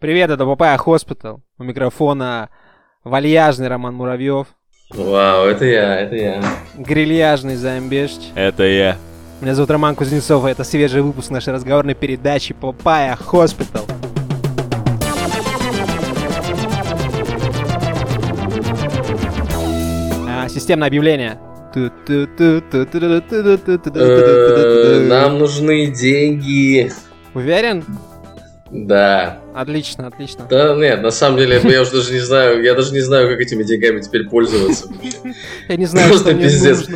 Привет, это Papaya Hospital. У микрофона вальяжный Роман Муравьев, Вау, это я, это я. грильяжный Замбешч. Это я. Меня зовут Роман Кузнецов, и это свежий выпуск нашей разговорной передачи Papaya Hospital. А, Системное объявление. Э, Нам нужны деньги. Уверен? Да. Отлично, отлично. Да нет, на самом деле, я уже даже не знаю, я даже не знаю, как этими деньгами теперь пользоваться. Я не знаю, Просто пиздец.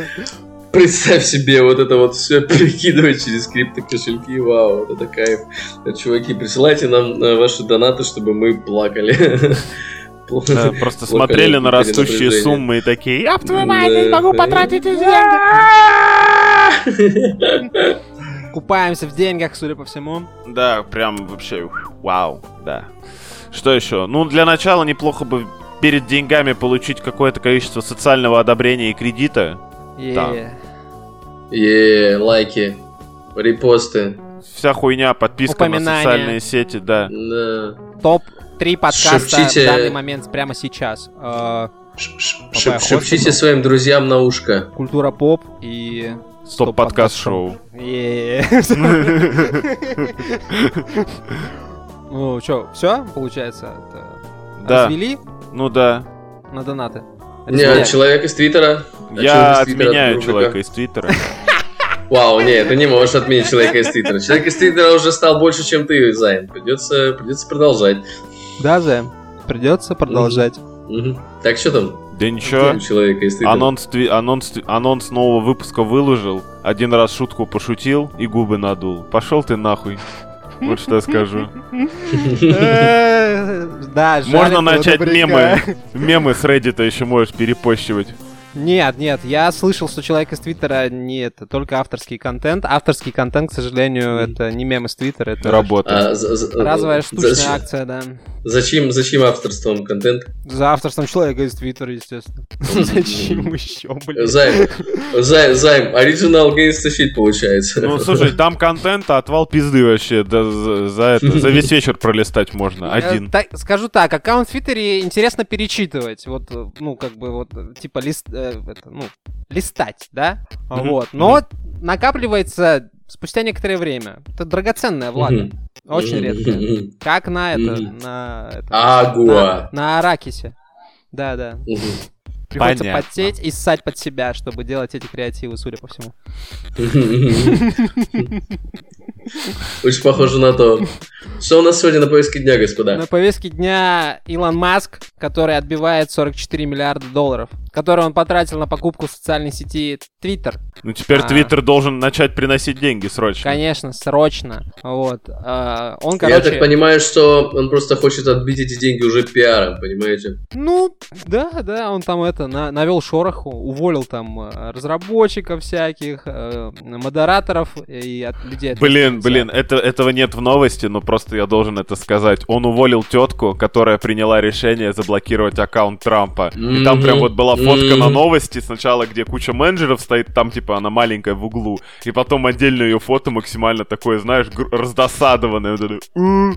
Представь себе вот это вот все перекидывать через криптокошельки, вау, вот это кайф. Э, Чуваки, присылайте нам э, ваши донаты, чтобы мы плакали. Да, Просто смотрели на растущие суммы и такие, я твою мать, не могу потратить эти Купаемся в деньгах, судя по всему. Да, прям вообще, вау, да. Что еще? Ну, для начала неплохо бы перед деньгами получить какое-то количество социального одобрения и кредита. Да. Е. Е, лайки, репосты. Вся хуйня, подписка на социальные сети, да. Да. Топ-3 подкаста Шепчите- в данный момент прямо сейчас. Э. Шепчите своим друзьям на ушко. Культура поп и... Стоп подкаст шоу. Ну, что, все, получается? это Да, Развели ну да. на донаты? Не, человек из Твиттера. А Я отменяю человека из Твиттера. Вау, не, ты не можешь отменить человека из Твиттера. Человек из Твиттера уже стал больше, чем ты, Зайн. Придется, придется продолжать. Да, Зэм, придется продолжать. Так, что там? Да ничего. Человека Твиттера. Анонс, тви- анонс, анонс нового выпуска выложил. Один раз шутку пошутил и губы надул. Пошел ты нахуй. Вот что я скажу. Э, Да, Можно начать мемы. Мемы с Reddit еще можешь перепощивать. Нет, нет, я слышал, что человек из Твиттера не это, только авторский контент. Авторский контент, к сожалению, это не мем из Твиттера, это Работа. А, за- за- разовая за- штучная акция, да. Зачем, зачем авторством контент? За авторством человека из Твиттера, естественно. Зачем еще, блин? Займ, займ, займ, оригинал геймста щит получается. Ну, слушай, там контент, а отвал пизды вообще. Да за, это, за весь вечер пролистать можно. Один. Э, так- скажу так, аккаунт в Твиттере интересно перечитывать. Вот, э, ну, как бы, вот, э, типа, лист, э, это, ну, листать, да? Мгм, Вот. Но накапливается спустя некоторое время. Это драгоценная влага. Мгм. Очень редкая. Как на это, на, это, Агуа. на, на аракисе. Да, да. Приходится Понятно. потеть и ссать под себя, чтобы делать эти креативы, судя по всему. Очень похоже на то. Что у нас сегодня на повестке дня, господа? На повестке дня Илон Маск, который отбивает 44 миллиарда долларов, которые он потратил на покупку социальной сети Twitter. Ну, теперь А. Твиттер должен начать приносить деньги срочно. Конечно, срочно. Вот. А, Он, Я короче... так понимаю, что он просто хочет отбить эти деньги уже пиаром, понимаете? Ну, да, да, он там это, на- навел шороху, уволил там э, разработчиков всяких, э, модераторов и от людей... Блин, блин, это, этого нет в новости, но просто я должен это сказать. Он уволил тетку, которая приняла решение заблокировать аккаунт Трампа. И там прям вот была фотка на Мгм. новости сначала, где куча менеджеров стоит, там типа она маленькая в углу. И потом отдельно ее фото максимально такое, знаешь, раздосадованное. Вот это, «У,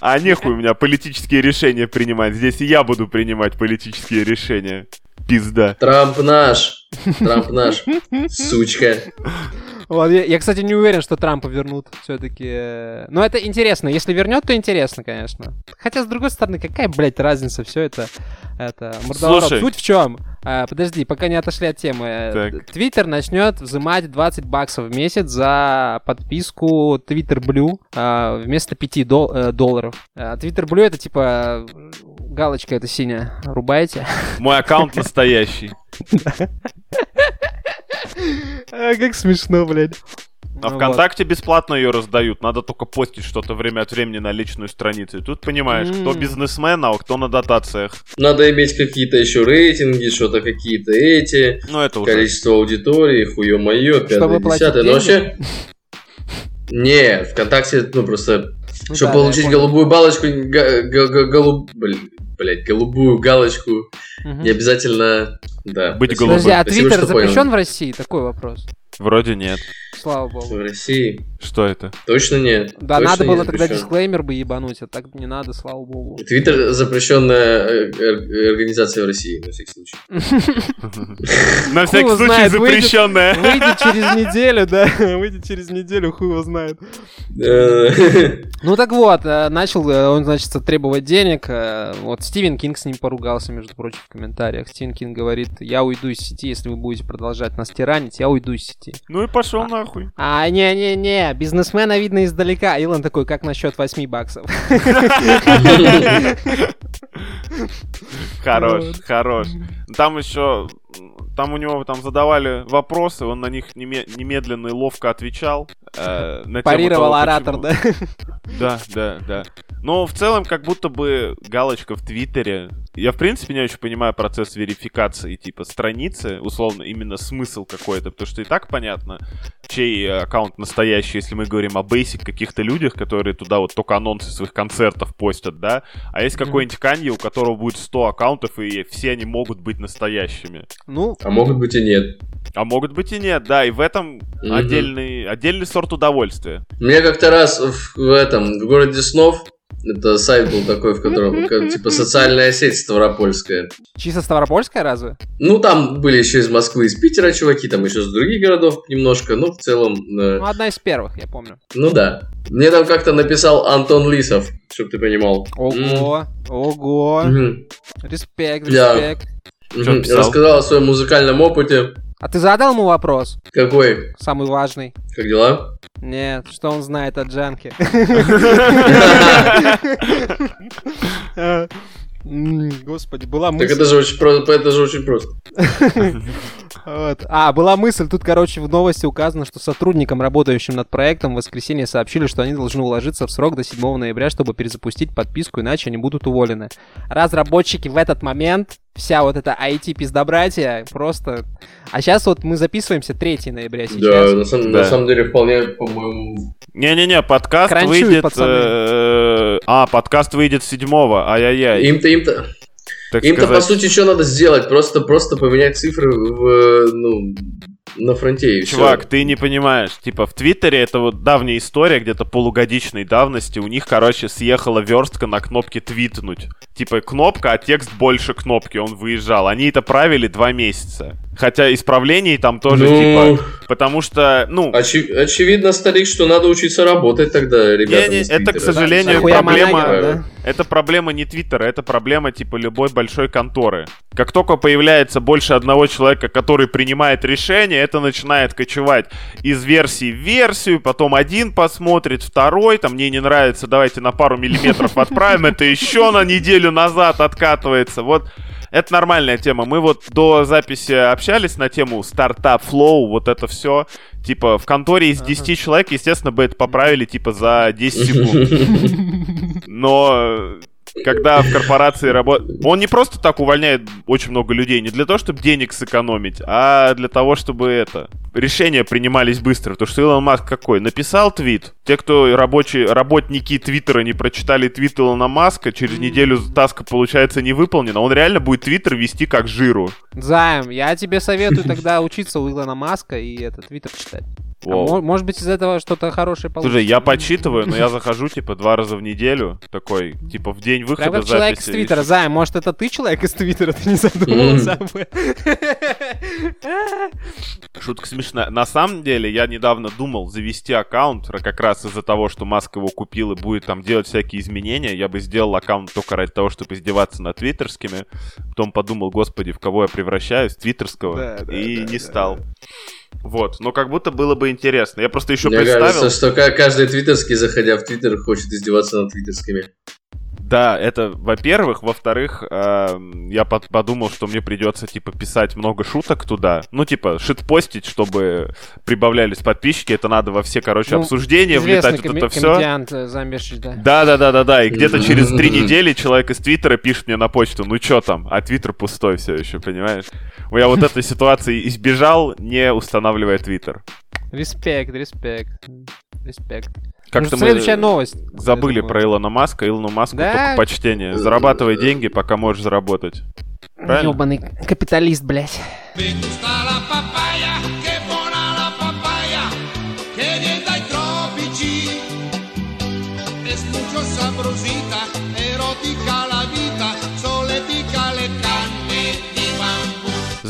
А нехуй у меня политические решения принимать. Здесь и я буду принимать политические решения. Пизда. Трамп наш. Трамп наш. Сучка. Вот, я, я, кстати, не уверен, что Трампа вернут все-таки. Но это интересно. Если вернет, то интересно, конечно. Хотя, с другой стороны, какая, блядь, разница, все это. Это мордоворот. Слушай. Суть в чем? подожди, пока не отошли от темы. Твиттер начнет взимать 20 баксов в месяц за подписку Twitter Blue а, вместо 5 дол- э, долларов. А, Twitter Blue это типа галочка эта синяя. Рубаете? Мой аккаунт настоящий. А, Как смешно, блядь. А Ну ВКонтакте бесплатно ее раздают. Надо только постить что-то время от времени на личную страницу. И тут понимаешь, кто М. бизнесмен, а кто на дотациях. Надо иметь какие-то еще рейтинги, что-то какие-то эти, Ну, это уже. количество аудитории, моё, Чтобы пятое, десятое. Но вообще... Не, ВКонтакте, ну просто, Ну чтобы да, получить голубую балочку, голуб... блядь, голубую галочку, Мгм. не обязательно, да. Быть Спасибо, Подожди, а Твиттер что понял. запрещен в России? Такой вопрос. Вроде нет. Слава богу. В России Что это? точно нет. Да, Точно надо было тогда дисклеймер бы ебануть, а так не надо, слава богу. Твиттер запрещенная э, э, организация в России, на всякий случай. На всякий случай запрещенная. Выйдет через неделю, да, выйдет через неделю, хуй его знает. Э, Ну так вот, э, начал э, он, значит, требовать денег. э, Вот Стивен Кинг с ним поругался, между прочим, в комментариях. Стивен Кинг говорит, я уйду из сети, если вы будете продолжать нас тиранить, я уйду из сети. Ну и пошел нахуй. А, не-не-не, бизнесмена видно издалека. Илон такой, как насчет 8 баксов? Хорош, хорош. Там еще, там у него там задавали вопросы, он на них неме- немедленно и ловко отвечал. э, Парировал оратор, да? Да, да, да. Но в целом, как будто бы галочка в Твиттере. Я, в принципе, не очень понимаю процесс верификации, типа, страницы, условно, именно смысл какой-то, потому что и так понятно, чей э, аккаунт настоящий, если мы говорим о basic каких-то людях, которые туда вот только анонсы своих концертов постят, да, а есть какой-нибудь Канье, у которого будет 100 аккаунтов, и все они могут быть настоящими. Ну, А могут быть и нет. А могут быть и нет, да, и в этом Мгм. отдельный, отдельный сорт удовольствия. Мне как-то раз в, в этом, в городе снов, это сайт был такой, в котором, как, типа, социальная сеть Ставропольская. чисто Ставропольская разве? Ну, там были еще из Москвы, из Питера чуваки, там еще из других городов немножко, но в целом, э, Ну, одна из первых, я помню. ну да. Мне там как-то написал Антон Лисов, чтобы ты понимал. Ого, ого, Мгм. респект, респект. Написал? Рассказал о своем музыкальном опыте. А ты задал ему вопрос? Какой? Самый важный. Как дела? Нет, что он знает о Джанке? Господи, была Так мысль. это же очень просто. Это же очень просто. Вот. А, была мысль, тут, короче, в новости указано, что сотрудникам, работающим над проектом, в воскресенье сообщили, что они должны уложиться в срок до 7 ноября, чтобы перезапустить подписку, иначе они будут уволены. Разработчики в этот момент, вся вот эта IT-пиздобратья, просто... А сейчас вот мы записываемся 3 ноября сейчас. Да, на самом, Да. на самом деле вполне, по-моему. Не-не-не, подкаст Кранчуют выйдет... пацаны. э, А, подкаст выйдет седьмого, ай-яй-яй. Им-то, им-то, так им-то сказать. по сути что надо сделать? Просто, просто поменять цифры в, ну, на фронте и. Чувак, ты не понимаешь. Типа, в Твиттере это вот давняя история, где-то полугодичной давности. У них, короче, съехала верстка на кнопке твитнуть. Типа, кнопка, а текст больше кнопки, он выезжал. Они это правили два месяца. Хотя исправлений там тоже, Ну, типа, потому что, ну... очи- очевидно, старик, что надо учиться работать тогда, ребята. Не-не, из это, к сожалению, Нахуя проблема... Монагина, да? Это проблема не Твиттера, это проблема, типа, любой большой конторы. Как только появляется больше одного человека, который принимает решение, это начинает кочевать из версии в версию, потом один посмотрит, второй, там, мне не нравится, давайте на пару миллиметров отправим, это еще на неделю назад откатывается. Вот это нормальная тема. Мы вот до записи общались на тему стартап, флоу, вот это все. Типа, в конторе из 10 человек, естественно, бы это поправили, типа, за 10 секунд. Но когда в корпорации работает... Он не просто так увольняет очень много людей, не для того, чтобы денег сэкономить, а для того, чтобы это... Решения принимались быстро. Потому что Илон Маск какой? Написал твит. Те, кто рабочие, работники Твиттера не прочитали твит Илона Маска, через неделю таска, получается, не выполнена. Он реально будет Твиттер вести как жиру. Займ, я тебе советую тогда учиться у Илона Маска и этот твиттер читать. А Воу. мо- может быть, из этого что-то хорошее получится. Слушай, я подсчитываю, но я захожу, типа, два раза в неделю, такой, типа, в день выхода как человек из. Твиттера. Займ, может, это ты человек из Твиттера? Ты не задумывался об этом? Шутка смешная. На самом деле, я недавно думал завести аккаунт, как раз из-за того, что Маск его купил и будет там делать всякие изменения. Я бы сделал аккаунт только ради того, чтобы издеваться над твиттерскими. Потом подумал, господи, в кого я превращаюсь, твиттерского, Да, да, и да, не да, стал. Вот, но как будто было бы интересно. Я просто еще Мне представил... кажется, что ка- каждый твиттерский, заходя в твиттер, хочет издеваться над твиттерскими. Да, это, во-первых. Во-вторых, эм, я под- подумал, что мне придется, типа, писать много шуток туда. Ну, типа, шитпостить, чтобы прибавлялись подписчики. Это надо во все, короче, Ну, обсуждения влетать, вот это все. э, да. Да, да, да, да, да. И где-то через три недели человек из Твиттера пишет мне на почту, ну чё там, а Твиттер пустой все еще, понимаешь? Я вот этой ситуации избежал, не устанавливая Твиттер. Респект, респект. Респект. Как-то Ну, мы Следующая новость. забыли про Илона Маска. Илону Маску Да. только почтение. Зарабатывай деньги, пока можешь заработать. Правильно? Ёбаный капиталист, блядь.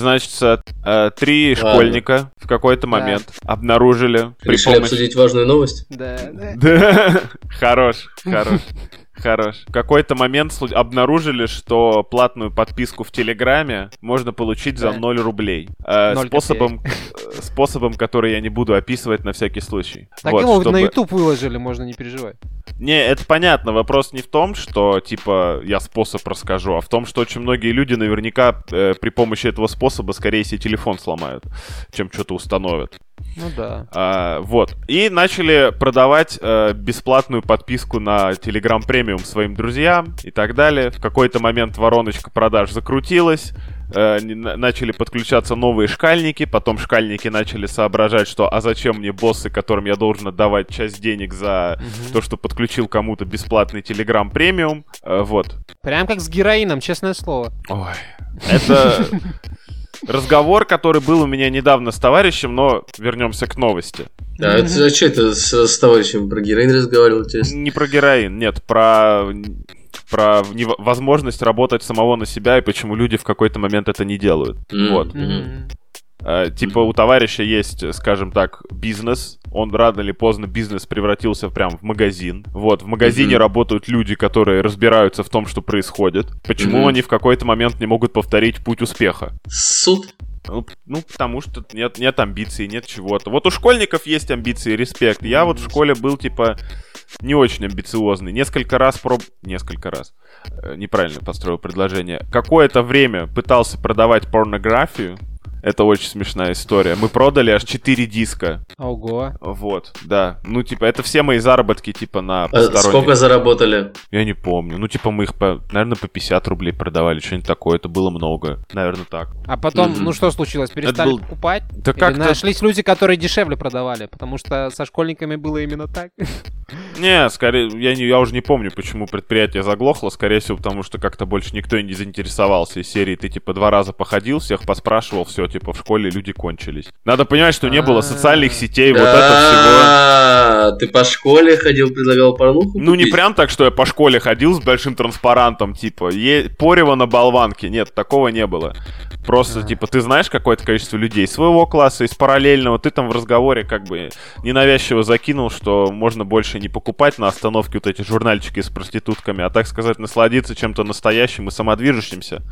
Значит, э, три Ладно. школьника в какой-то момент обнаружили при Решили помощи... обсудить важную новость? Да, да. Да, хорош, хорош. Хорош. В какой-то момент обнаружили, что платную подписку в Телеграме можно получить за Да. 0 рублей. Э, способом, э, способом, который я не буду описывать на всякий случай. Так Вот, его на чтобы- YouTube выложили, можно не переживать. Не, это понятно. Вопрос не в том, что, типа, я способ расскажу, а в том, что очень многие люди наверняка э, при помощи этого способа скорее себе телефон сломают, чем что-то установят. Ну да. А, вот. И начали продавать э, бесплатную подписку на Telegram Premium своим друзьям и так далее. В какой-то момент вороночка продаж закрутилась. э, начали подключаться новые шкальники, потом шкальники начали соображать, что а зачем мне боссы, которым я должен отдавать часть денег за Мгм. то, что подключил кому-то бесплатный Telegram премиум. Э, вот. Прям как с героином, честное слово. Ой. Это разговор, который был у меня недавно с товарищем, но вернемся к новости. А это а что это с, с товарищем про героин разговаривал, интересно? Не про героин, нет, про про возможность работать самого на себя и почему люди в какой-то момент это не делают. М. Вот. Мгм. Э, Типа у товарища есть, скажем так, бизнес. Он рано или поздно бизнес превратился прям в магазин. Вот, в магазине Мгм. работают люди, которые разбираются в том, что происходит. Почему Мгм. они в какой-то момент не могут повторить путь успеха? Суд? Ну, ну, потому что нет, нет амбиций, нет чего-то. Вот у школьников есть амбиции, респект. Я вот в школе был, типа, не очень амбициозный. Несколько раз проб... Несколько раз. Э, неправильно построил предложение. Какое-то время пытался продавать порнографию. Это очень смешная история. Мы продали аж 4 диска. Ого. Вот, да. Ну, типа, это все мои заработки, типа, на А посторонних. сколько заработали? Я не помню. Ну, типа, мы их, по, наверное, по 50 рублей продавали. Что-нибудь такое. Это было много. Наверное, так. А потом, Мгм. ну что случилось? Перестали был- покупать? Да Или как-то... нашлись люди, которые дешевле продавали? Потому что со школьниками было именно так. Не, скорее, я, не, я уже не помню, почему предприятие заглохло. Скорее всего, потому что как-то больше никто не заинтересовался. Из серии ты, типа, два раза походил, всех поспрашивал, все, типа, в школе люди кончились. Надо понимать, что не было социальных сетей, вот это всего. А, Ты по школе ходил, предлагал порнуху? Ну, не прям так, что я по школе ходил с большим транспарантом, типа, порево на болванке. Нет, такого не было. Просто, А. типа, ты знаешь какое-то количество людей своего класса, из параллельного, ты там в разговоре как бы ненавязчиво закинул, что можно больше не покупать на остановке вот эти журнальчики с проститутками, а, так сказать, насладиться чем-то настоящим и самодвижущимся.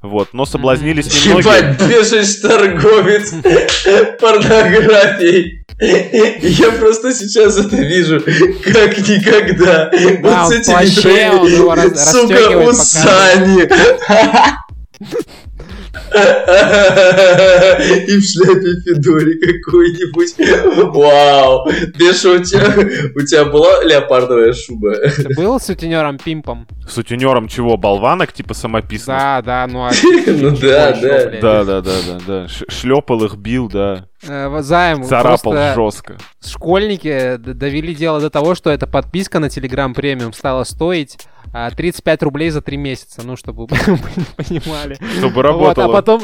Вот, но соблазнились немногие. Ебать, бежишь торговец порнографией. Я просто сейчас это вижу, как никогда. Да, Вот с этими, сука, усами. И в шляпе Федори какой-нибудь. Вау. Беша, у тебя, у тебя была леопардовая шуба? Ты был сутенером пимпом? Сутенером чего, болванок, типа самописных? Да, да, ну а Ну да, да. Да, да, да, да, да. Шлепал их, бил, да. Э, Займ, Царапал жестко. школьники довели дело до того, что эта подписка на Telegram премиум стала стоить 35 рублей за 3 месяца, ну, чтобы вы понимали. Чтобы Вот, работало. а потом,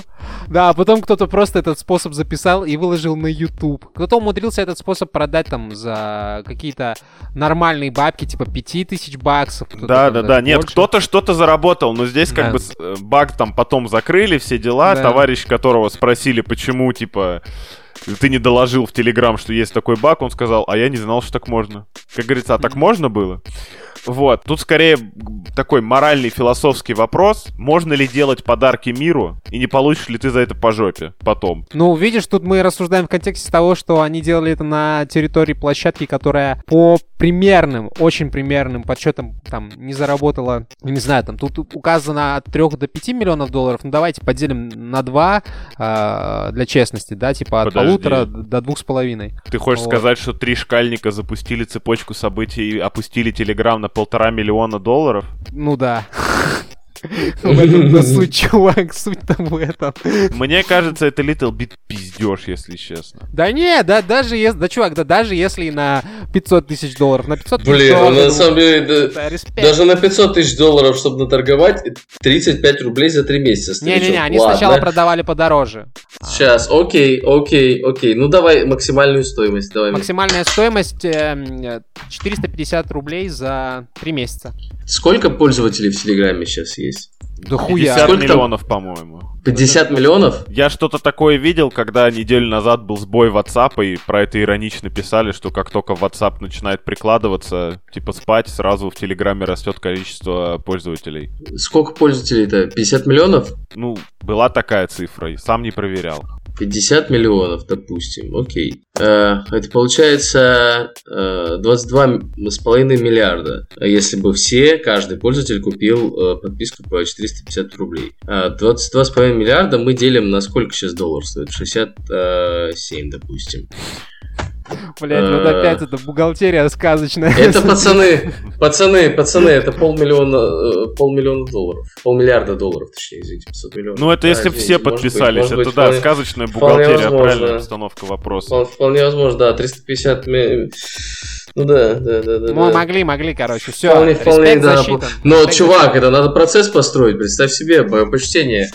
да, а потом кто-то просто этот способ записал и выложил на YouTube. Кто-то умудрился этот способ продать там за какие-то нормальные бабки, типа 5000 баксов. Да, да, да. Нет, кто-то что-то заработал, но здесь как бы э, баг там потом закрыли, все дела. Товарищ, которого спросили, почему, типа, ты не доложил в Телеграм, что есть такой баг, он сказал, а я не знал, что так можно. Как говорится, а так можно было? Вот, тут скорее такой моральный философский вопрос. Можно ли делать подарки миру, и не получишь ли ты за это по жопе потом? Ну, видишь, тут мы рассуждаем в контексте того, что они делали это на территории площадки, которая по примерным, очень примерным подсчетам там не заработала, ну, не знаю, там тут указано от 3 до 5 миллионов долларов, ну давайте поделим на 2 для честности, да, типа от Подожди. полутора до двух с половиной. Ты хочешь Вот. сказать, что три шкальника запустили цепочку событий и опустили Телеграм на полтора миллиона долларов? Ну да. В этом суть, чувак, суть-то в этом. Мне кажется, это Little Bit пиздеж, если честно. Да не, да даже если, да чувак, да даже если на 500 тысяч долларов, на 500 тысяч Блин, ну долларов, на самом деле, да, даже на 500 тысяч долларов, чтобы наторговать, 35 рублей за 3 месяца. Не-не-не, они Ладно. сначала продавали подороже. Сейчас, окей, окей, окей. Ну давай максимальную стоимость. Давай. Максимальная стоимость э, 450 рублей за 3 месяца. Сколько пользователей в Телеграме сейчас есть? Да хуя. 50 Сколько там? миллионов, по-моему. 50 миллионов? Я что-то такое видел, когда неделю назад был сбой WhatsApp, и про это иронично писали, что как только WhatsApp начинает прикладываться, типа спать, сразу в Телеграме растет количество пользователей. Сколько пользователей-то? 50 миллионов? Ну, была такая цифра, сам не проверял. 50 миллионов, допустим, окей. Э, это получается э, 22,5 миллиарда. А Если бы все, каждый пользователь купил э, подписку по 450 рублей. А 22,5 миллиарда мы делим на сколько сейчас доллар стоит? 67, допустим. Блять, вот Э. опять эта бухгалтерия сказочная. Это пацаны, пацаны, пацаны, это полмиллиона, э, полмиллиона долларов. Полмиллиарда долларов, точнее, извините, 500 миллионов. Ну, это если все подписались, это да, сказочная бухгалтерия, правильная установка вопроса. Вполне, возможно, да, 350... ми- Ну да, да, да, да. Мы да. могли, могли, короче, все. Вполне, вполне, да. Но, Респект чувак, это надо процесс построить, представь себе, по- почтение.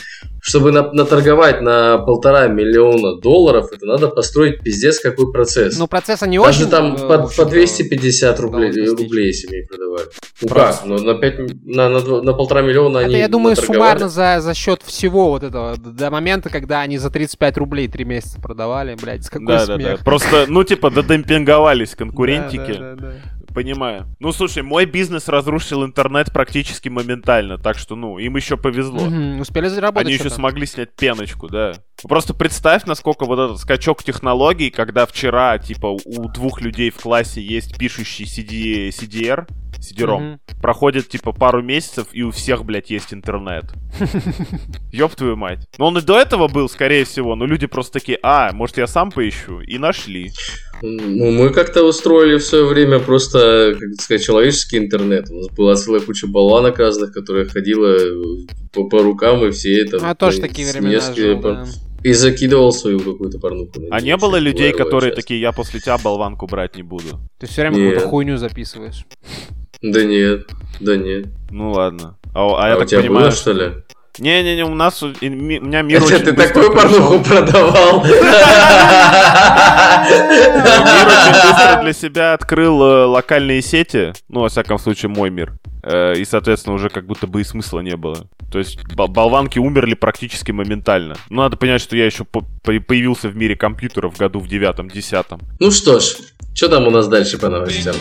Чтобы на- наторговать на полтора миллиона долларов, это надо построить пиздец какой процесс. Ну, процесса не Даже очень. там э, по, по общем-то, 250 рублей, рублей, мне продавали. Ну как? Ну, на, 5, на, на, на полтора миллиона Это, они я думаю, суммарно за, за счет всего вот этого, до момента, когда они за 35 рублей 3 месяца продавали, блядь, с какой Да, да, смех. да. Просто, ну, типа, додемпинговались конкурентики. Да, да, да, да. Понимаю. Ну, слушай, мой бизнес разрушил интернет практически моментально, так что, ну, им еще повезло. Мгм, Успели заработать Они еще смогли снять пеночку, да. Просто представь, насколько вот этот скачок технологий, когда вчера, типа, у двух людей в классе есть пишущий CD, CDR, CD-ROM, Мгм. проходит, типа, пару месяцев, и у всех, блядь, есть интернет. Ёб твою мать. Но он и до этого был, скорее всего, но люди просто такие, а, может, я сам поищу? И нашли. Ну, мы как-то устроили в свое время просто, как сказать, человеческий интернет. У нас была целая куча болванок разных, которая ходила по, по рукам, и все это... Ну, я тоже э, такие времена жил, пар- да. И закидывал свою какую-то порнуху. на А не было людей, которые часть. такие, я после тебя болванку брать не буду? Ты все время какую-то хуйню записываешь. Да нет, да нет. Ну ладно. А, а А, я у так тебя понимаю, было, что ли? Не-не-не, у нас, у меня мир Это очень ты быстро такую порнуху продавал? Мир очень быстро для себя открыл э, локальные сети, ну, во всяком случае, мой мир. Э, И, соответственно, уже как будто бы и смысла не было. То есть бо- болванки умерли практически моментально. Но надо понять, что я еще по- по- появился в мире компьютеров в году в девятом-десятом. Ну что ж, что там у нас дальше по новостям?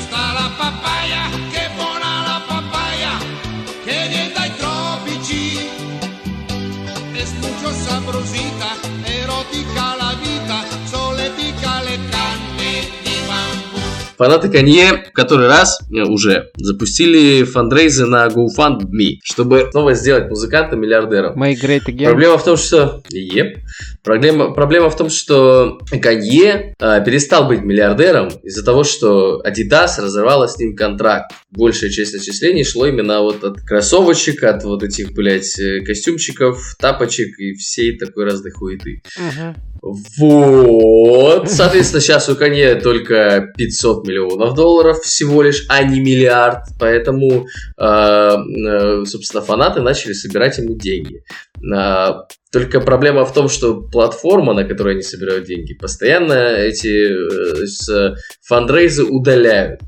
Фанаты Канье в который раз э, уже запустили фандрейзы на GoFundMe, чтобы снова сделать музыканта миллиардером. Make great again. Проблема в том, что... Еп. Проблема, проблема в том, что Канье а, перестал быть миллиардером из-за того, что Adidas разорвала с ним контракт. Большая часть начислений шло именно вот от кроссовочек, от вот этих, блядь, э, костюмчиков, тапочек и всей такой разной хуеты. Мгм. Вот. Соответственно, сейчас у Канье только 500 миллионов долларов всего лишь, а не миллиард. Поэтому, э, э, собственно, фанаты начали собирать ему деньги. А, Только проблема в том, что платформа, на которой они собирают деньги, постоянно эти э, фандрейзы удаляют.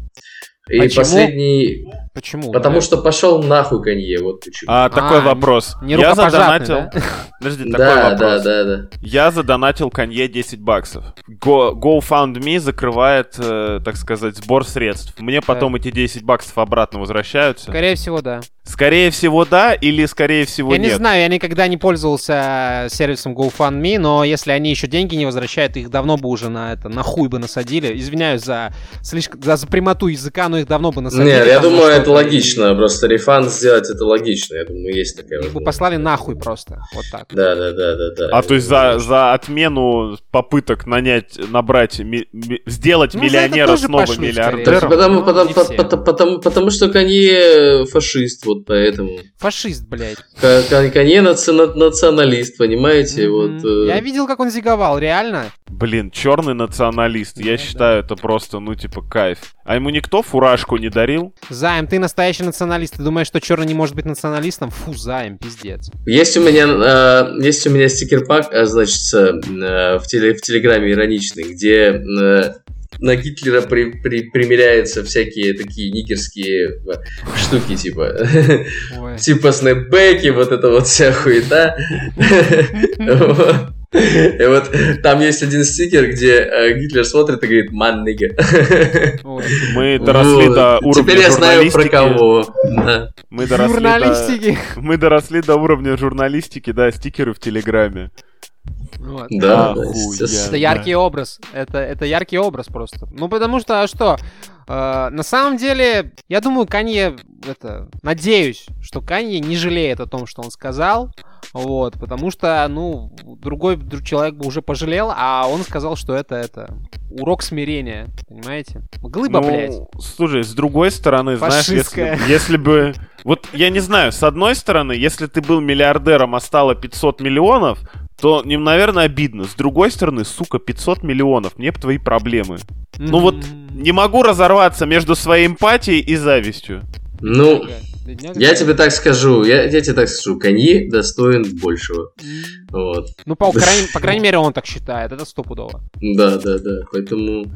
И Почему? последний... Почему? Потому да? что пошел нахуй Канье, вот почему. А, такой А, вопрос. не я задонатил... да? Подожди, такой да, да, вопрос. да, да. Я задонатил Канье 10 баксов. Go, GoFundMe закрывает, э, так сказать, сбор средств. Мне потом эти 10 баксов обратно возвращаются. Скорее всего, да. Скорее всего, да, или скорее всего, я нет. не знаю, я никогда не пользовался сервисом GoFundMe, но если они еще деньги не возвращают, их давно бы уже на это, на хуй бы насадили. Извиняюсь за слишком за, за прямоту языка, но их давно бы насадили. Нет, я думаю, это логично. Просто рефанд сделать это логично. Я думаю, есть такая Их бы послали нахуй просто. Вот так. Да, да, да, да, да. А то есть за, за отмену попыток нанять, набрать, ми- ми- сделать Ну, миллионера снова пошли, миллиардером? Потому, Ну, потому, не по- все. по- потому, потому что Канье фашист, вот поэтому. Фашист, блядь. Ка- Ка- Канье наци- на- националист, понимаете? Мгм. Вот, э, Я видел, как он зиговал, реально. Блин, черный националист. Я Да, считаю, это просто, ну, типа, кайф. А ему никто фуражку не дарил? Займ, ты настоящий националист. Ты думаешь, что черный не может быть националистом? Фу, Займ, пиздец. Есть у меня, э, есть у меня стикер-пак, э, значит, э, в, теле, в Телеграме ироничный, где э, на Гитлера при- при- примеряются всякие такие нигерские э, штуки, типа, Ой. типа снэпбэки, вот это вот вся хуета. И вот там есть один стикер, где э, Гитлер смотрит и говорит «Man nigga». Ой. Мы доросли Вот. до уровня Теперь я знаю про журналистики. кого. Да. Мы доросли до... Журналистики. Мы доросли до уровня журналистики, да, стикеры в Телеграме. Вот. Да, да. Это яркий образ. Это, это яркий образ просто. Ну, потому что, а что? Э, на самом деле, я думаю, Канье, это, надеюсь, что Канье не жалеет о том, что он сказал. Вот, потому что, ну, другой дру- человек бы уже пожалел, а он сказал, что это, это, урок смирения, понимаете? Глыба, Ну, блядь. Слушай, с другой стороны, знаешь, если, Фашистская. если бы... Вот я не знаю, с одной стороны, если ты был миллиардером, а стало 500 миллионов, то, не, наверное, обидно. С другой стороны, сука, 500 миллионов, мне б твои проблемы. Ну вот, не могу разорваться между своей эмпатией и завистью. Ну, я тебе так скажу, я, я тебе так скажу, Канье достоин большего. Вот. Ну, по, крайней, по крайней мере, он так считает, это стопудово. Да, да, да. Поэтому.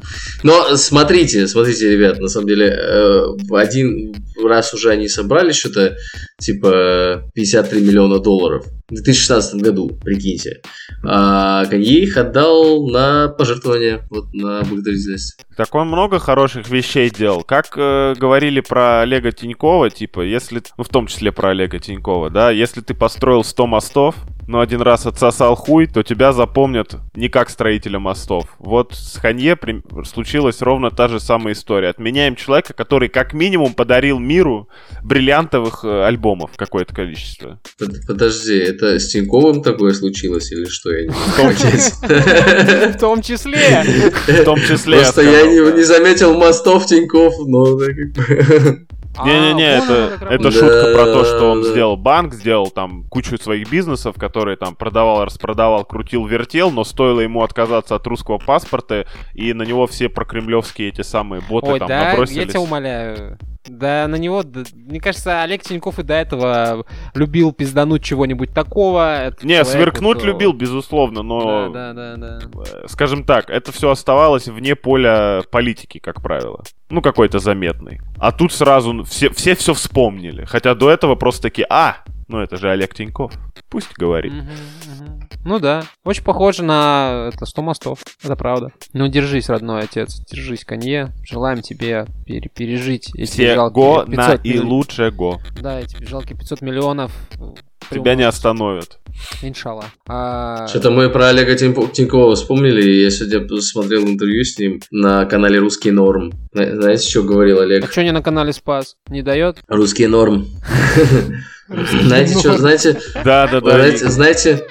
Но смотрите, смотрите, ребят, на самом деле, э, в один раз уже они собрали что-то типа 53 миллиона долларов в 2016 году, прикиньте. А Канье их отдал на пожертвование, вот на благотворительность. Так он много хороших вещей делал. Как э, говорили про Олега Тинькова, типа, если... Ну, в том числе про Олега Тинькова, да? Если ты построил 100 мостов, но один раз отсосал хуй, то тебя запомнят не как строителя мостов. Вот с Ханье при- случилась ровно та же самая история. Отменяем человека, который как минимум подарил миру бриллиантовых э, альбомов какое-то количество. Под- Подожди, это с Тиньковым такое случилось или что? Я не. В том числе. В том числе... Просто я не, заметил мостов Тиньков, но Не-не-не, А, это, это шутка про то, что он сделал банк, сделал там кучу своих бизнесов, которые там продавал, распродавал, крутил, вертел, но стоило ему отказаться от русского паспорта, и на него все прокремлевские эти самые боты Ой, там да, я набросились. тебя умоляю. Да, на него, мне кажется, Олег Тиньков и до этого любил пиздануть чего-нибудь такого. Это Не, сверкнуть вот, любил, безусловно, но, Да, да, да, да. э, скажем так, это все оставалось вне поля политики, как правило. Ну, какой-то заметный. А тут сразу все все, все вспомнили. Хотя до этого просто такие, а, ну это же Олег Тиньков. Пусть говорит. Мгм. Ну да, очень похоже на это 100 мостов, это правда. Ну держись, родной отец, держись, Конье. Желаем тебе пере- пережить эти Все жалкие го на 500 и милли- лучше го. Да, эти жалкие 500 миллионов. э, Тебя не остановят. Иншалла. А, Что-то мы про Олега Тинько- Тинькова вспомнили, и я сегодня смотрел интервью с ним на канале «Русский норм». Зна- Знаете, что говорил А Олег? что не на канале Спас? Не дает? «Русский норм». Знаете, что, знаете, Да, да, да. знаете,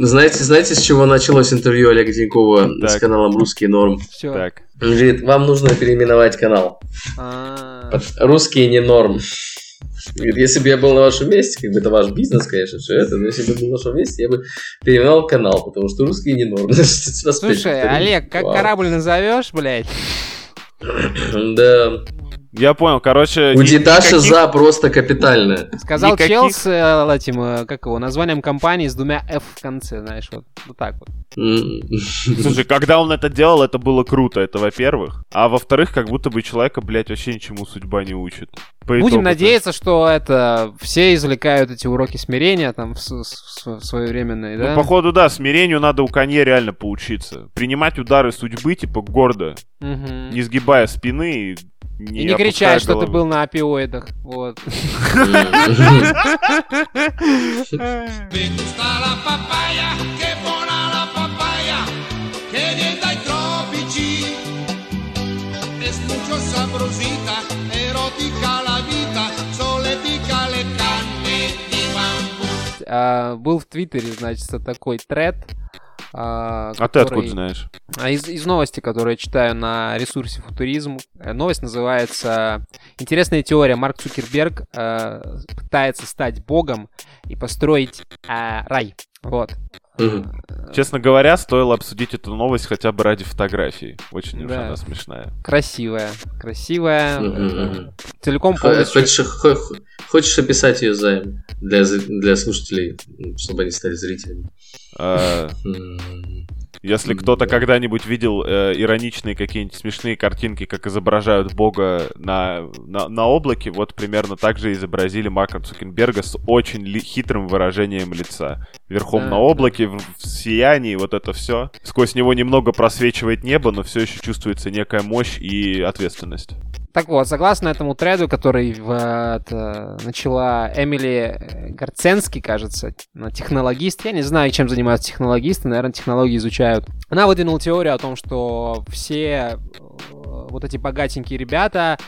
знаете, знаете, с чего началось интервью Олега Тинькова с Так. каналом «Русский норм»? Все. Так. Он говорит, вам нужно переименовать канал. А, Под «Русский не норм». Говорит, если бы я был на вашем месте, как бы это ваш бизнес, конечно, все это, но если бы я был на вашем месте, я бы переименовал канал, потому что русский не норм. Слушай, Олег, как корабль назовешь, блядь? Да. Я понял, короче... У ни- Диташи никаких- за просто капитально. Сказал Никаких- чел с э, этим, э, как его, названием компании с двумя F в конце, знаешь, вот, вот так вот. Слушай, когда он это делал, это было круто, это во-первых. А во-вторых, как будто бы человека, блядь, вообще ничему судьба не учит. По Будем надеяться, что это все извлекают эти уроки смирения там в, с- своевременные, Ну, да? походу, да, смирению надо у Конье реально поучиться. Принимать удары судьбы, типа, гордо, Мгм. не сгибая спины и не И не кричать, что ты головы. был на опиоидах. Вот. А, Был в Твиттере, значит, такой тред. А, А ты который- откуда знаешь? А Из, из новости, которые я читаю на ресурсе Футуризм, э, новость называется «Интересная теория. Марк Цукерберг э, пытается стать богом и построить э, рай». Вот. Честно говоря, стоило обсудить эту новость хотя бы ради фотографии. Очень уж Да. она смешная. Красивая. Красивая. Мгм. Целиком полностью. Хочешь, хо- хо- хочешь описать ее займ для, для слушателей, чтобы они стали зрителями? А. Если кто-то когда-нибудь видел э, ироничные какие-нибудь смешные картинки, как изображают Бога на, на, на облаке, вот примерно так же изобразили Марка Цукенберга с очень ли- хитрым выражением лица. Верхом Да, на облаке, в, в сиянии, вот это все. Сквозь него немного просвечивает небо, но все еще чувствуется некая мощь и ответственность. Так вот, согласно этому треду, который в, это, начала Эмили э, Гарценский, кажется, на технологист, я не знаю, чем занимаются технологисты, наверное, технологии изучают. Она выдвинула теорию о том, что все э, вот эти богатенькие ребята,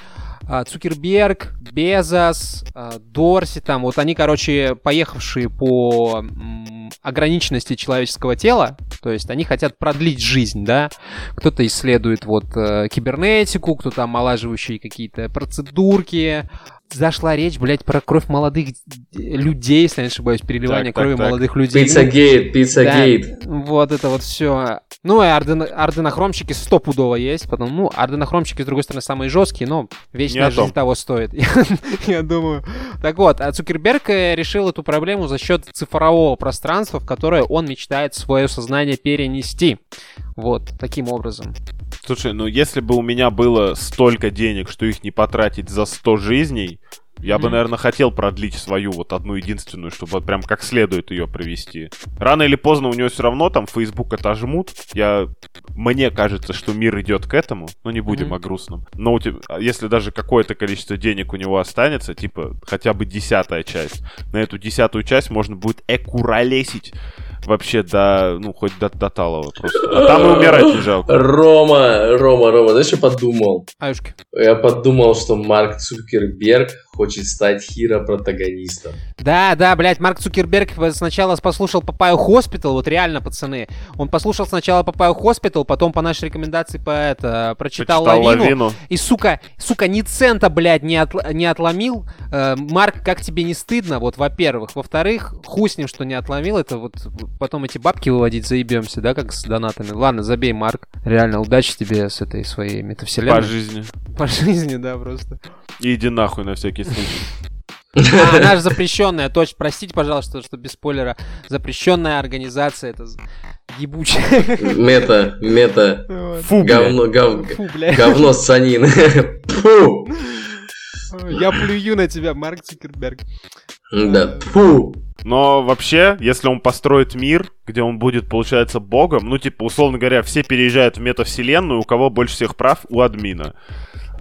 Цукерберг, Безос, а, Дорси, там, вот они, короче, поехавшие по ограниченности человеческого тела, то есть они хотят продлить жизнь, да, кто-то исследует вот э, кибернетику, кто-то омолаживающие какие-то процедурки. Зашла речь, блядь, про кровь молодых людей, если я не ошибаюсь, переливание Так, так, крови так. молодых людей. Ну, Пиццагейт, пиццагейт. Вот это вот все. Ну, и орден... орденохромщики стопудово есть. Потом, ну, орденохромщики, с другой стороны, самые жесткие, но вечная жизнь того стоит. Я думаю. Так вот, а Цукерберг э, решил эту проблему за счет цифрового пространства, в которое он мечтает свое сознание перенести. Вот, таким образом. Слушай, ну если бы у меня было столько денег, что их не потратить за 100 жизней, я бы, наверное, хотел продлить свою вот одну единственную, чтобы вот прям как следует ее провести. Рано или поздно у него все равно там Facebook отожмут. Я... Мне кажется, что мир идет к этому, но не будем Мгм. о грустном. Но у тебя, а если даже какое-то количество денег у него останется, типа хотя бы десятая часть, на эту десятую часть можно будет экуролесить вообще до, ну, хоть до, до талого просто. А там и умирать не жалко. Рома, Рома, Рома, знаешь, что подумал? Аюшки. Я подумал, что Марк Цукерберг хочет стать Хиро Протагонистом. Да, да, блядь, Марк Цукерберг сначала послушал Папаю Hospital, вот реально, пацаны. Он послушал сначала Папаю Hospital, потом по нашей рекомендации по это, прочитал, Почитал лавину. лавину. И, сука, сука, ни цента, блядь, не, отл- не отломил. Э, Марк, как тебе не стыдно? Вот, во-первых. Во-вторых, хуй с ним, что не отломил. Это вот потом эти бабки выводить заебемся, да, как с донатами. Ладно, забей, Марк. Реально, удачи тебе с этой своей метавселенной. По жизни. По жизни, да, просто. И иди нахуй на всякий. А, она же запрещенная, точно. Простите, пожалуйста, что без спойлера. Запрещенная организация, это ебучая. Мета, мета, Вот. Фу, говно, гов- Фу, бля. говно санин. Фу. Я плюю на тебя, Марк Цукерберг. Да, фу. Но вообще, если он построит мир, где он будет, получается, богом, ну, типа, условно говоря, все переезжают в метавселенную, у кого больше всех прав? У админа.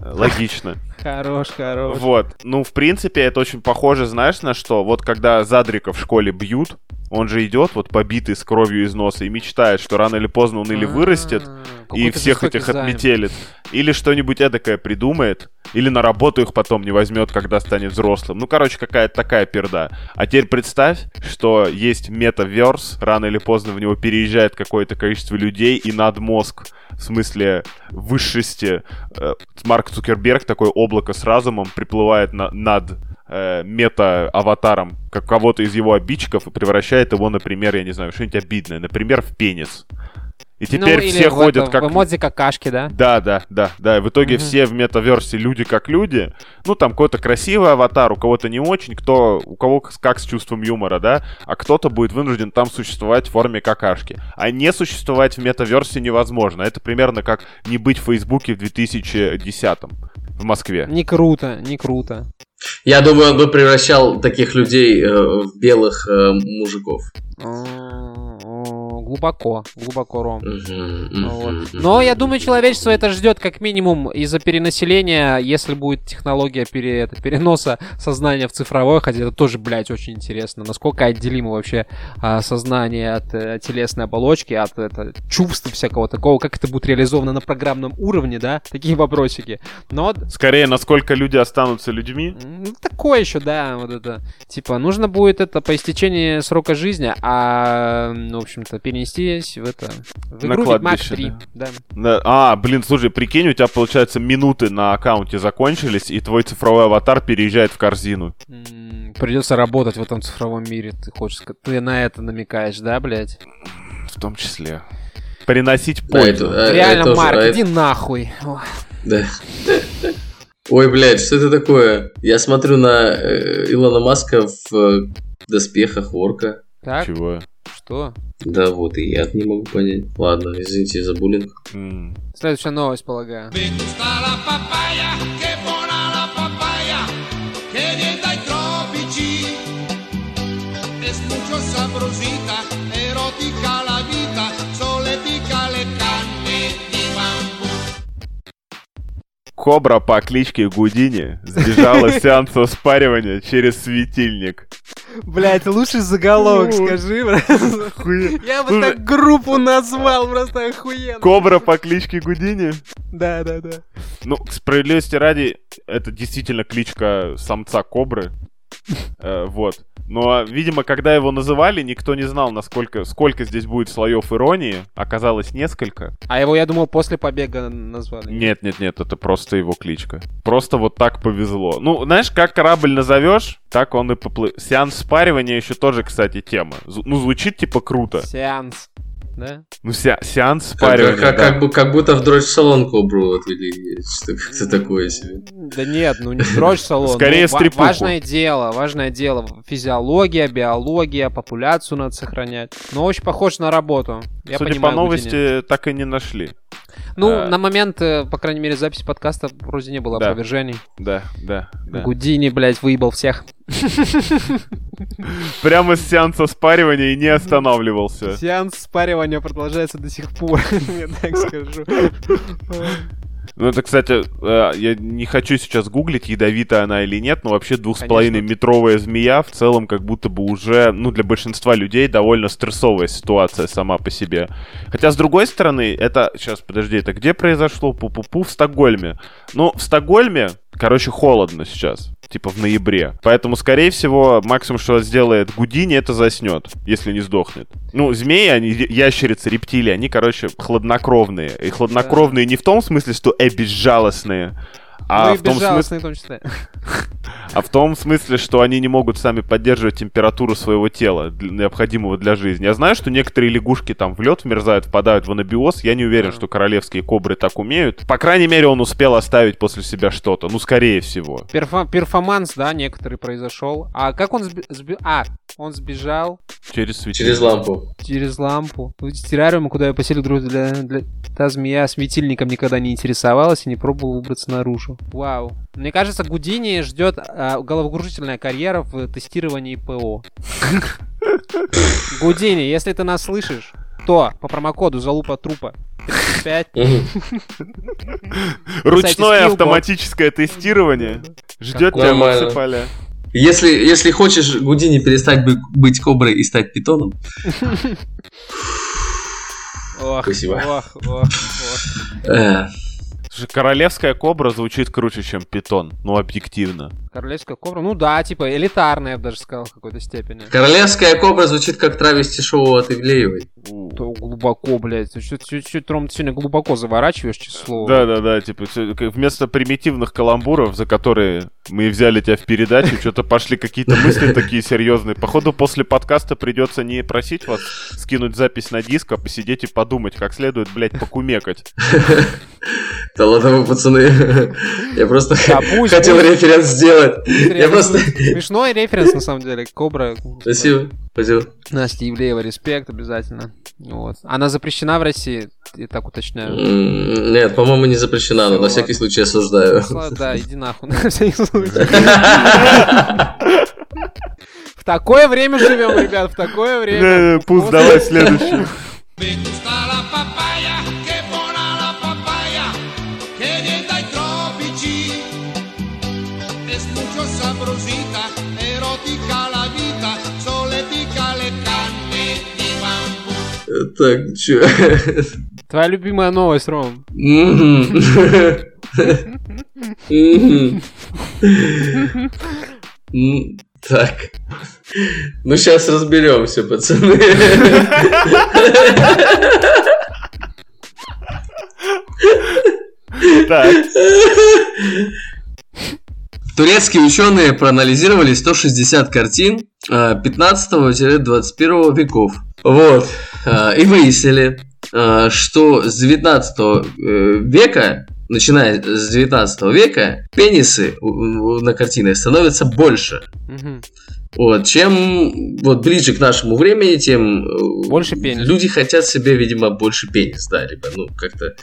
Логично. Хорош, хорош. Вот. Ну, в принципе, это очень похоже, знаешь, на что? Вот когда Задрика в школе бьют, он же идет, вот побитый с кровью из носа, и мечтает, что рано или поздно он или вырастет, А, и какой-то всех этих отметелит. Или что-нибудь эдакое придумает, или на работу их потом не возьмет, когда станет взрослым. Ну, короче, какая-то такая перда. А теперь представь, что есть метаверс, рано или поздно в него переезжает какое-то количество людей, и над мозг, в смысле высшести, э, Марк Цукерберг, такое облако с разумом, приплывает на- над э, мета-аватаром как кого-то из его обидчиков и превращает его, например, я не знаю, что-нибудь обидное, например, в пенис. И Ну, теперь или все ходят это, как... В эмодзи какашки, да? Да, да, да, да. И в итоге Мгм. все в метаверсе люди как люди. Ну, там какой-то красивый аватар, у кого-то не очень, кто, у кого как с чувством юмора, да, а кто-то будет вынужден там существовать в форме какашки. А не существовать в метаверсе невозможно. Это примерно как не быть в Фейсбуке в 2010 в Москве. Не круто, не круто. Я думаю, он бы превращал таких людей э, в белых э, мужиков. Глубоко, глубоко, Ром. Мгм, Вот. Но я думаю, человечество это ждет как минимум из-за перенаселения, если будет технология пере- это, переноса сознания в цифровое, хотя это тоже, блядь, очень интересно, насколько отделимо вообще а, сознание от э, телесной оболочки, от это, чувств всякого такого, как это будет реализовано на программном уровне, да, такие вопросики. Но Скорее, насколько люди останутся людьми. ну, такое еще, да, вот это, типа, нужно будет это по истечении срока жизни, а, ну, в общем-то, перенестись в это, в На игру Ведьмак кладбище, 3, да. да. Да, А, блин, слушай, прикинь, у тебя, получается, минуты на аккаунте закончились, и твой цифровой аватар переезжает в корзину. Придется работать в этом цифровом мире. Ты хочешь сказать, ты на это намекаешь, да, блядь? В том числе. Приносить Да, пользу. это- а, Реально, это тоже- Марк, а иди нахуй. Ой. Да. Ой, блядь, что это такое? Я смотрю на э, Илона Маска в э, доспехах орка. Так, Чего? что? Да вот, и я не могу понять. Ладно, извините за буллинг. М. Следующая новость, полагаю. Кобра по кличке Гудини сбежала с сеанса спаривания через светильник. Блять, лучший заголовок, скажи, Я бы так группу назвал, просто охуенно. Кобра по кличке Гудини? Да, да, да. Ну, к справедливости ради, это действительно кличка самца кобры. Э, Вот. Но, видимо, когда его называли, никто не знал, насколько, сколько здесь будет слоев иронии. Оказалось несколько. А его, я думал, после побега назвали. Нет, нет, нет, это просто его кличка. Просто вот так повезло. Ну, знаешь, как корабль назовешь, так он и поплыл. Сеанс спаривания еще тоже, кстати, тема. Зу- Ну, звучит типа круто. Сеанс. Да? Ну, се- сеанс Как, спаривания. как- да. как бы, как будто в дрочь-салон кобру отвели. Что как-то такое себе. Да нет, ну не дрочь салон. Скорее ну, ва- стрипуху. Важное дело, важное дело. Физиология, биология, популяцию надо сохранять. Но очень похож на работу. Я Судя понимаю, по новости, так и не нашли. Ну, а- на момент, э, по крайней мере, записи подкаста вроде не было Да. опровержений. Да, да, да. Гудини, блядь, выебал всех. Прямо с сеанса спаривания и не останавливался. Сеанс спаривания продолжается до сих пор, я так скажу. Ну, это, кстати, э, я не хочу сейчас гуглить, ядовитая она или нет, но вообще двух с половиной метровая змея в целом как будто бы уже, ну, для большинства людей довольно стрессовая ситуация сама по себе. Хотя, с другой стороны, это... Сейчас, подожди, это где произошло? Пу-пу-пу, в Стокгольме. Ну, в Стокгольме, короче, холодно сейчас. Типа в ноябре. Поэтому, скорее всего, максимум, что сделает Гудини, это заснет, если не сдохнет. Ну, змеи, они, ящерицы, рептилии, они, короче, хладнокровные. И хладнокровные не в том смысле, что э, безжалостные, а Ну и в том смысле, в том числе. а в том смысле, что они не могут сами поддерживать температуру своего тела, необходимого для жизни. Я знаю, что некоторые лягушки там в лед вмерзают, впадают в анабиоз. Я не уверен, что королевские кобры так умеют. По крайней мере, он успел оставить после себя что-то. Ну, скорее всего. Перфо- перформанс, да, некоторый произошел. А как он сби- сби- А, он сбежал Через светильник. Через лампу. через лампу. Из террариума, куда я поселил друг для, для... Та змея светильником никогда не интересовалась и не пробовала выбраться наружу. Вау. Мне кажется, Гудини ждет а, головокружительная карьера в тестировании ПО. Гудини, если ты нас слышишь, то по промокоду залупа трупа 35 Мгм. Ручное автоматическое тестирование. Ждет тебя поля. Если, если хочешь Гудини перестать бы- быть коброй и стать питоном, Спасибо. ох, ох, ох. Королевская кобра звучит круче, чем питон. Ну, объективно. Королевская кобра, ну да, типа элитарная, я бы даже сказал, в какой-то степени. королевская кобра звучит как травести шоу от Ивлеевой. То глубоко, блядь. Ты Чуть, чуть, чуть, Ром, ты сегодня глубоко заворачиваешь число. Да-да-да, типа, вместо примитивных каламбуров, за которые мы взяли тебя в передачу, что-то пошли какие-то мысли такие серьезные. Походу, после подкаста придется не просить вас скинуть запись на диск, а посидеть и подумать, как следует, блядь, покумекать. Да ладно вы, пацаны. Я просто хотел референс сделать. Я Реально просто... Смешной референс, на самом деле. Кобра. Спасибо. Спасибо. Настя Ивлеева, респект обязательно. Вот. Она запрещена в России, я так уточняю. Нет, по-моему, не запрещена, но на всякий случай осуждаю. Да, иди нахуй, на всякий случай. В такое время живем, ребят, в такое время. Пусть, давай следующий. Так, чё? Твоя любимая новость, Ром. Так. Ну, сейчас разберемся, пацаны. Так, Турецкие ученые проанализировали 160 картин э, 15-21 веков. Вот. Э, И выяснили, э, что с 19 э, века начиная с 19 века, пенисы на картинах становятся больше. Вот, чем вот ближе к нашему времени, тем э, Больше пенис. люди хотят себе, видимо, больше пенис, да, либо, ну, как-то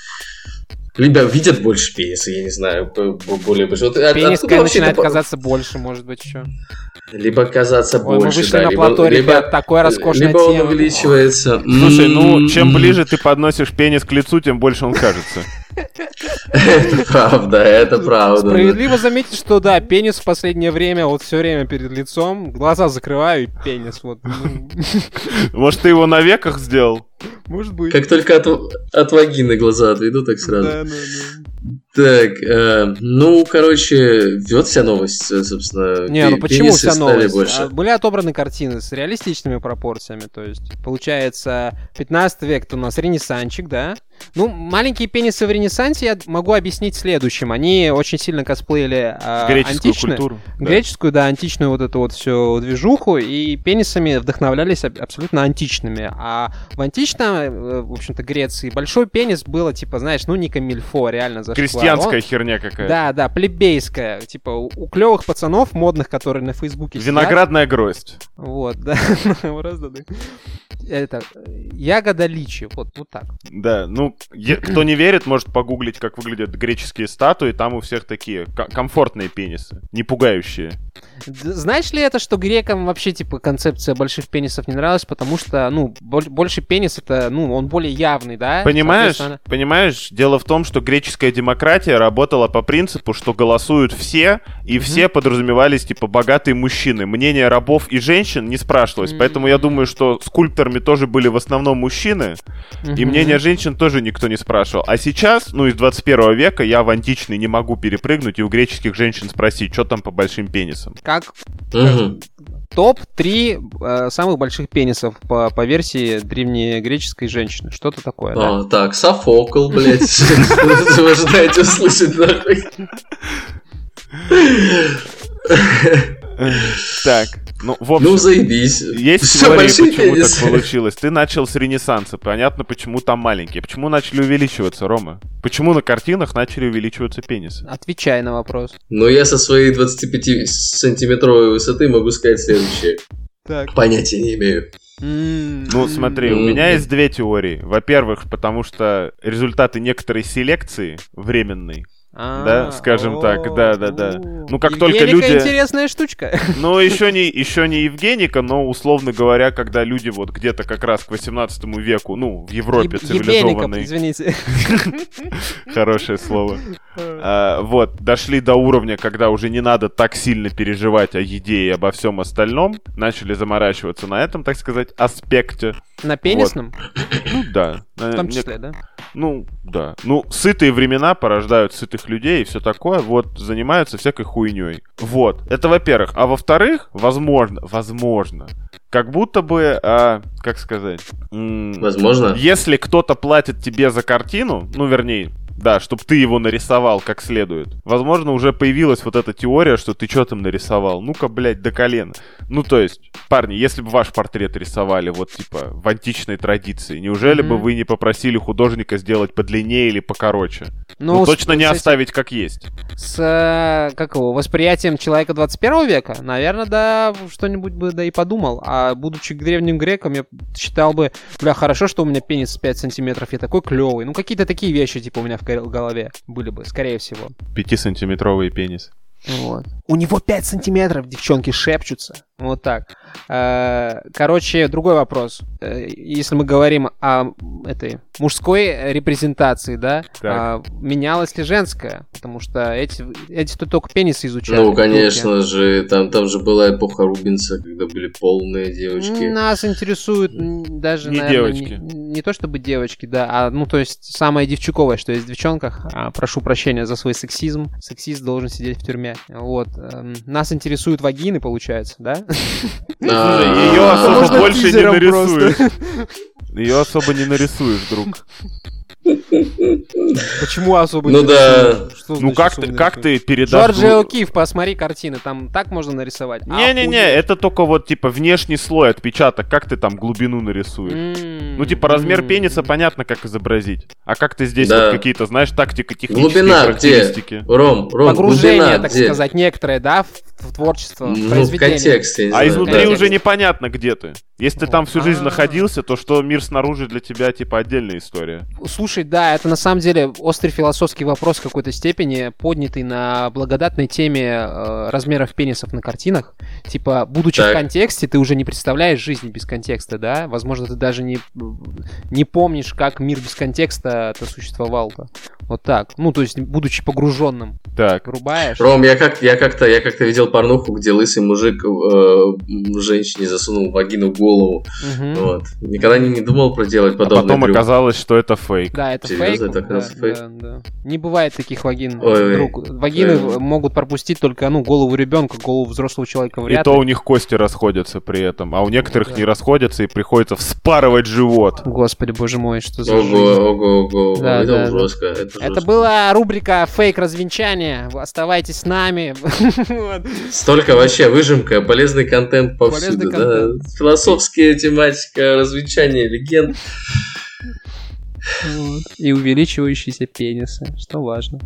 либо видят больше пениса, я не знаю, более большой. Вот от- Пенис откуда вообще начинает это казаться больше, может быть, еще. Либо казаться Ой, мы больше, вышли да, на либо, плато, либо, ребят, такой роскошная либо он тема. увеличивается. Слушай, ну, чем М, ближе ты подносишь пенис к лицу, тем больше он кажется. Это правда, это правда. да. Справедливо заметить, что да, пенис в последнее время вот все время перед лицом, глаза закрываю и пенис вот. ну, Может, ты его на веках сделал? Может быть. Как только от, от вагины глаза отведу, так сразу. Да, да, да. Так, э, ну, короче, вот вся новость, э, собственно. Не, ну почему вся стали новость? больше. А, Были отобраны картины с реалистичными пропорциями, то есть, получается, 15 век у нас ренессанчик, да? Ну, маленькие пенисы в ренессансе я могу объяснить следующим. Они очень сильно косплеили а, Греческую античные- культуру. Да. Греческую, да, античную вот эту вот всю движуху, и пенисами вдохновлялись аб- абсолютно античными. А в античной, э, в общем-то, Греции большой пенис было, типа, знаешь, ну, не камильфо, реально зашквар. Крестьянская Он- херня какая-то. Да, да, плебейская. Типа, у, у клевых пацанов модных, которые на Фейсбуке сидят. Виноградная гроздь. Вот, да. Это, ягода личи, вот, вот так. Да, ну, кто не верит, может погуглить, как выглядят греческие статуи. Там у всех такие ко- комфортные пенисы, не пугающие. Знаешь ли это, что грекам вообще, типа, концепция больших пенисов не нравилась, потому что, ну, боль- больше пенис это, ну, он более явный, да? Понимаешь? Соответственно, Понимаешь, дело в том, что греческая демократия работала по принципу, что голосуют все, и все подразумевались, типа, богатые мужчины. Мнение рабов и женщин не спрашивалось. Поэтому я думаю, что скульпторами тоже были в основном мужчины, и мгм. мнение женщин тоже никто не спрашивал. А сейчас, ну, из 21 века, я в античный не могу перепрыгнуть и у греческих женщин спросить, что там по большим пенисам. Как Мгм. Топ-3 самых больших пенисов по, по версии древнегреческой женщины. Что-то такое, да? А, так, Софокл, блядь. Вы ожидаете услышать, нахуй. Так, ну, в общем... Ну, заебись. Есть Всё, теории, большие почему пенисы. так получилось. Ты начал с Ренессанса, понятно, почему там маленькие. Почему начали увеличиваться, Рома? Почему на картинах начали увеличиваться пенисы? Отвечай на вопрос. Но я со своей 25-сантиметровой высоты могу сказать следующее. Так. Понятия не имею. Ну, смотри, у М. меня есть две теории. Во-первых, потому что результаты некоторой селекции временной. Да, скажем так, да-да-да. Ну, как только люди- интересная штучка. Ну, еще не, еще не Евгеника, но, условно говоря, когда люди вот где-то как раз к 18 веку, ну, в Европе Еб- Ебеника, цивилизованной, извините. хорошее слово, А, вот, дошли до уровня, когда уже не надо так сильно переживать о еде и обо всем остальном, начали заморачиваться на этом, так сказать, аспекте. На пенисном? Ну, да. В том числе, да? Ну, да. Ну, сытые времена порождают сытых людей и все такое, вот, занимаются всякой хуйней. Вот, это во-первых. А во-вторых, возможно, возможно, как будто бы, а, как сказать, м, Возможно. если кто-то платит тебе за картину, ну, вернее, да, чтобы ты его нарисовал как следует. Возможно, уже появилась вот эта теория, что ты что там нарисовал. Ну-ка, блядь, до колена. Ну, то есть, парни, если бы ваш портрет рисовали вот, типа, в античной традиции, неужели бы Мгм. вы не попросили художника сделать подлиннее или покороче? Ну, Ну, с- точно не с этим- оставить как есть. С, э, как его, восприятием человека 21 века, наверное, да, что-нибудь бы да и подумал. А будучи древним греком, я считал бы, бля, хорошо, что у меня пенис 5 сантиметров, я такой клевый. Ну, какие-то такие вещи, типа, у меня в голове были бы, скорее всего. Пятисантиметровый пенис. Вот. У него 5 сантиметров, девчонки шепчутся. Вот так. Э, Короче, другой вопрос. Э, Если мы говорим о этой мужской репрезентации, да, Так. а, менялась ли женская? Потому что эти, эти тут только пенисы изучали. Ну, конечно же, там, там же была эпоха Рубинса, когда были полные девочки. Нас интересуют даже, Не наверное, девочки. Не, не то чтобы девочки, да, а ну то есть самое девчуковое, что есть в девчонках. А, прошу прощения за свой сексизм. Сексист должен сидеть в тюрьме. Вот. эм, нас интересуют вагины, получается, да? А, Ее особо Можно больше не нарисуешь. Ее особо не нарисуешь, друг. Почему особо Ну не да. Ну как особо ты, как ты передашь... Джорджи О'Кив, посмотри картины, там так можно нарисовать. Не-не-не, это только вот типа внешний слой отпечаток, как ты там глубину нарисуешь. М-м-м. Ну, типа, размер пениса понятно, как изобразить. А как ты здесь Да. вот какие-то, знаешь, тактико-технические Глубина где? характеристики? Ром, Ром, Погружение, глубина так где? сказать, некоторое, да, в творчество, в Ну, в произведение. контексте, я не А знаю, изнутри да. уже непонятно, где ты. Если ты там всю жизнь А. находился, то что мир снаружи для тебя, типа, отдельная история. Слушай, да, это на самом деле острый философский вопрос в какой-то степени, поднятый на благодатной теме э, размеров пенисов на картинах. Типа, будучи в Так. контексте, ты уже не представляешь жизни без контекста, да? Возможно, ты даже не, не помнишь, как мир без контекста это существовал-то. Вот так. Ну, то есть, будучи погруженным, Так. врубаешь. Ром, я как я как-то я как-то видел порнуху, где лысый мужик э, женщине засунул в вагину голову. Мгм. Вот. Никогда не, не думал проделать А подобное. потом оказалось, что это фейк. Да, это Серьезно, фейк. это да, фейк? да, да. Не бывает таких вагин. Ой. Вагины ой. могут пропустить только, ну, голову ребенка, голову взрослого человека И вряд то ли. у них кости расходятся при этом, а у некоторых Да. не расходятся и приходится вспарывать живот. Господи, боже мой, что за Ого, жизнь. ого, ого, Да, это да, да. жестко. Это, Это жестко. была рубрика «Фейк развенчания». Оставайтесь с нами. Столько вообще выжимка, полезный контент Полезный повсюду, да. контент. Философская тематика, развенчание легенд. Вот. И увеличивающиеся пенисы, что важно.